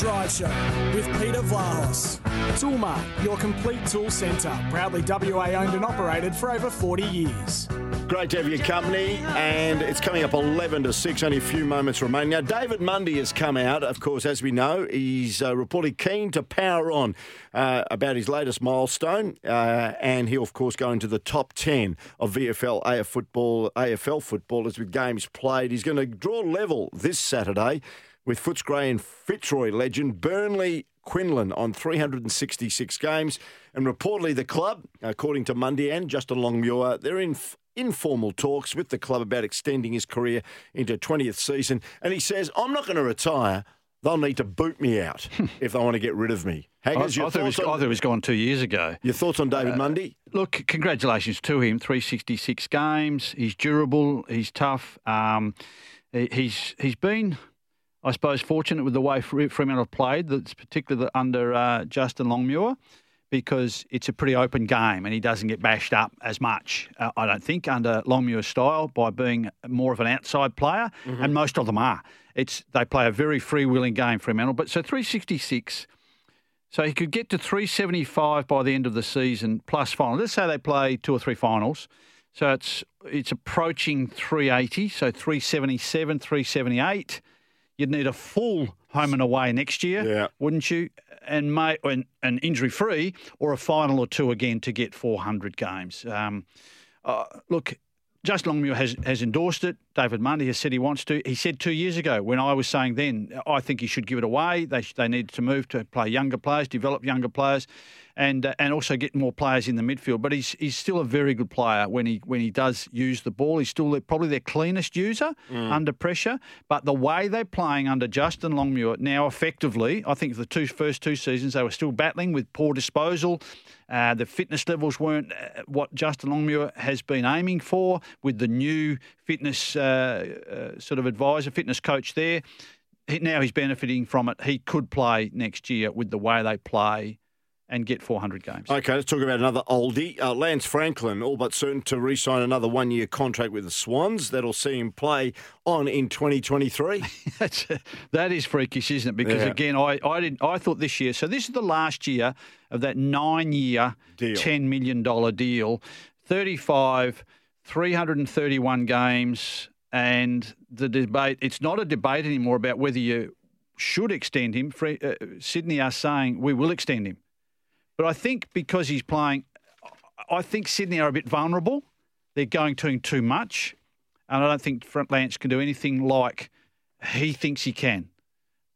Drive Show with Peter Vlahos. Toolmart, your complete tool centre. Proudly WA owned and operated for over 40 years. Great to have your company, and it's coming up 11 to 6, only a few moments remaining. Now, David Mundy has come out, of course, as we know. He's uh, reportedly keen to power on uh, about his latest milestone, uh, and he'll, of course, go into the top 10 of VFL AF football, AFL footballers with games played. He's going to draw level this Saturday with Footscray and Fitzroy legend Bernie Quinlan on 366 games. And reportedly, the club, according to Mundy and Justin Longmuir, they're in f- informal talks with the club about extending his career into 20th season. And he says, I'm not going to retire. They'll need to boot me out if they want to get rid of me. Haggers, I, I, thought was, on, I, thought he was gone two years ago. Your thoughts on David uh, Mundy? Look, congratulations to him. 366 games. He's durable. He's tough. Um, he's he's been I suppose, fortunate with the way Fremantle played, that's particularly under uh, Justin Longmuir, because it's a pretty open game and he doesn't get bashed up as much, uh, I don't think, under Longmuir's style by being more of an outside player, mm-hmm. and most of them are. It's They play a very freewheeling game, Fremantle. But so 366. So he could get to 375 by the end of the season plus final. Let's say they play two or three finals. So it's it's approaching 380, so 377, 378 you'd need a full home and away next year, yeah. wouldn't you? And may and, and injury free, or a final or two again to get 400 games. Um, uh, look, Justin Longmuir has, has endorsed it. David Mundy has said he wants to. He said two years ago when I was saying then, I think he should give it away. They, they needed to move to play younger players, develop younger players and uh, and also get more players in the midfield. But he's he's still a very good player when he when he does use the ball. He's still probably their cleanest user mm. under pressure. But the way they're playing under Justin Longmuir now, effectively, I think the two first two seasons they were still battling with poor disposal. Uh, the fitness levels weren't uh, what Justin Longmuir has been aiming for with the new fitness uh, uh, sort of advisor, fitness coach there. Now he's benefiting from it. He could play next year with the way they play and get 400 games. Okay, let's talk about another oldie. Uh, Lance Franklin, all but certain to re sign another one year contract with the Swans. That'll see him play on in 2023. That's, that is freakish, isn't it? Because, yeah. again, I, I, didn't, I thought this year, so this is the last year of that nine year, $10 million deal. 35, 331 games. And the debate, it's not a debate anymore about whether you should extend him. Uh, Sydney are saying we will extend him. But I think because he's playing, I think Sydney are a bit vulnerable. They're going to him too much. And I don't think Franklin can do anything like he thinks he can.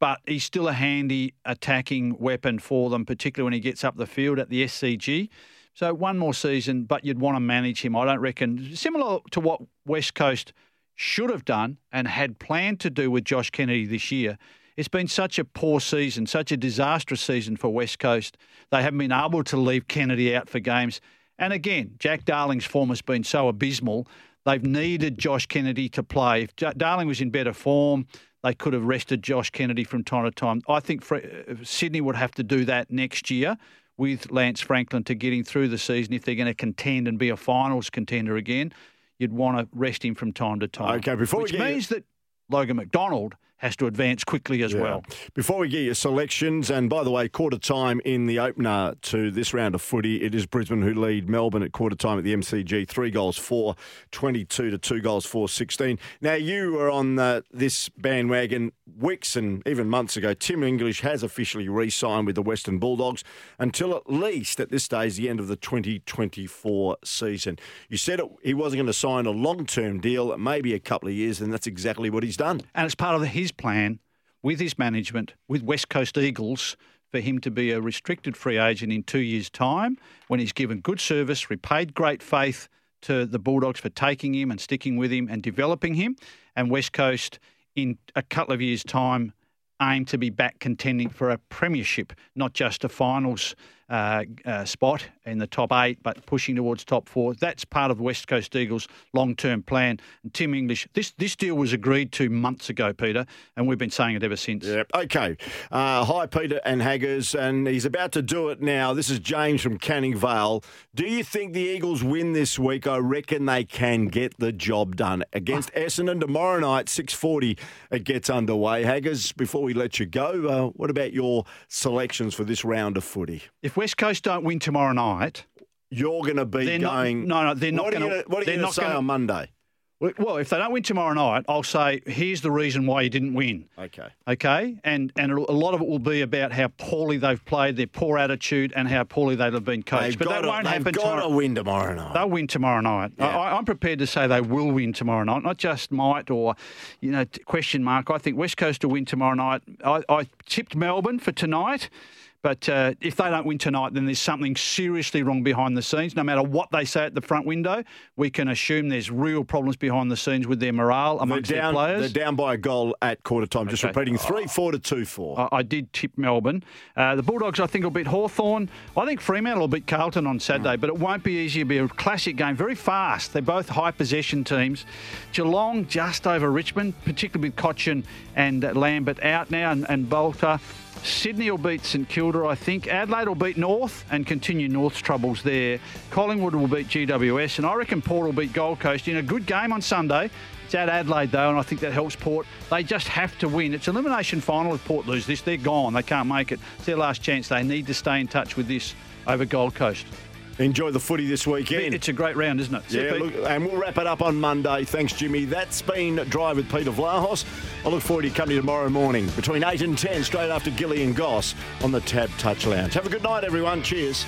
But he's still a handy attacking weapon for them, particularly when he gets up the field at the SCG. So one more season, but you'd want to manage him. I don't reckon. Similar to what West Coast should have done and had planned to do with Josh Kennedy this year it's been such a poor season, such a disastrous season for West Coast. They haven't been able to leave Kennedy out for games. And again, Jack Darling's form has been so abysmal. They've needed Josh Kennedy to play. If Darling was in better form, they could have rested Josh Kennedy from time to time. I think uh, Sydney would have to do that next year with Lance Franklin to get him through the season if they're going to contend and be a finals contender again. You'd want to rest him from time to time. Okay, before which means that Logan McDonald has to advance quickly as yeah. well. Before we get your selections, and by the way, quarter time in the opener to this round of footy, it is Brisbane who lead Melbourne at quarter time at the MCG, three goals for 22 to two goals for 16. Now, you were on uh, this bandwagon weeks and even months ago. Tim English has officially re signed with the Western Bulldogs until at least at this stage, the end of the 2024 season. You said it, he wasn't going to sign a long term deal, maybe a couple of years, and that's exactly what he's done. And it's part of his plan with his management, with West Coast Eagles, for him to be a restricted free agent in two years' time when he's given good service, repaid great faith to the Bulldogs for taking him and sticking with him and developing him, and West Coast in a couple of years' time aim to be back contending for a premiership, not just a finals uh, uh, spot in the top eight, but pushing towards top four. That's part of the West Coast Eagles' long-term plan. And Tim English, this this deal was agreed to months ago, Peter, and we've been saying it ever since. Yep. Okay. Uh, hi, Peter and Haggers, and he's about to do it now. This is James from Canning Vale. Do you think the Eagles win this week? I reckon they can get the job done against Essendon tomorrow night, six forty. It gets underway. Haggers, before we let you go, uh, what about your selections for this round of footy? If West Coast don't win tomorrow night, you're going to be they're going. Not, no, no, they're not going to. What are you going to say gonna, on Monday? Well, if they don't win tomorrow night, I'll say here's the reason why you didn't win. Okay. Okay, and and a lot of it will be about how poorly they've played, their poor attitude, and how poorly they've been coached. They've but that to, won't they've happen got tomorrow. to win tomorrow night. They'll win tomorrow night. Yeah. I, I'm prepared to say they will win tomorrow night, not just might or, you know, question mark. I think West Coast will win tomorrow night. I, I tipped Melbourne for tonight. But uh, if they don't win tonight, then there's something seriously wrong behind the scenes. No matter what they say at the front window, we can assume there's real problems behind the scenes with their morale amongst they're down, their players. They're down by a goal at quarter time. Just Okay. repeating, 3 4 to 2 4. I, I did tip Melbourne. Uh, the Bulldogs, I think, will beat Hawthorn. I think Fremantle will beat Carlton on Saturday, but it won't be easy. It'll be a classic game, very fast. They're both high possession teams. Geelong just over Richmond, particularly with Cotchin and Lambert out now and, and Bolton. Sydney will beat St Kilda, I think. Adelaide will beat North and continue North's troubles there. Collingwood will beat GWS, and I reckon Port will beat Gold Coast in a good game on Sunday. It's at Adelaide though, and I think that helps Port. They just have to win. It's elimination final. If Port lose this, they're gone. They can't make it. It's their last chance. They need to stay in touch with this over Gold Coast. Enjoy the footy this weekend. It's a great round, isn't it? Yeah, look, and we'll wrap it up on Monday. Thanks, Jimmy. That's been Drive with Peter Vlahos. I look forward to your company tomorrow morning between 8 and 10, straight after Gilly and Goss on the TABtouch Lounge. Have a good night, everyone. Cheers.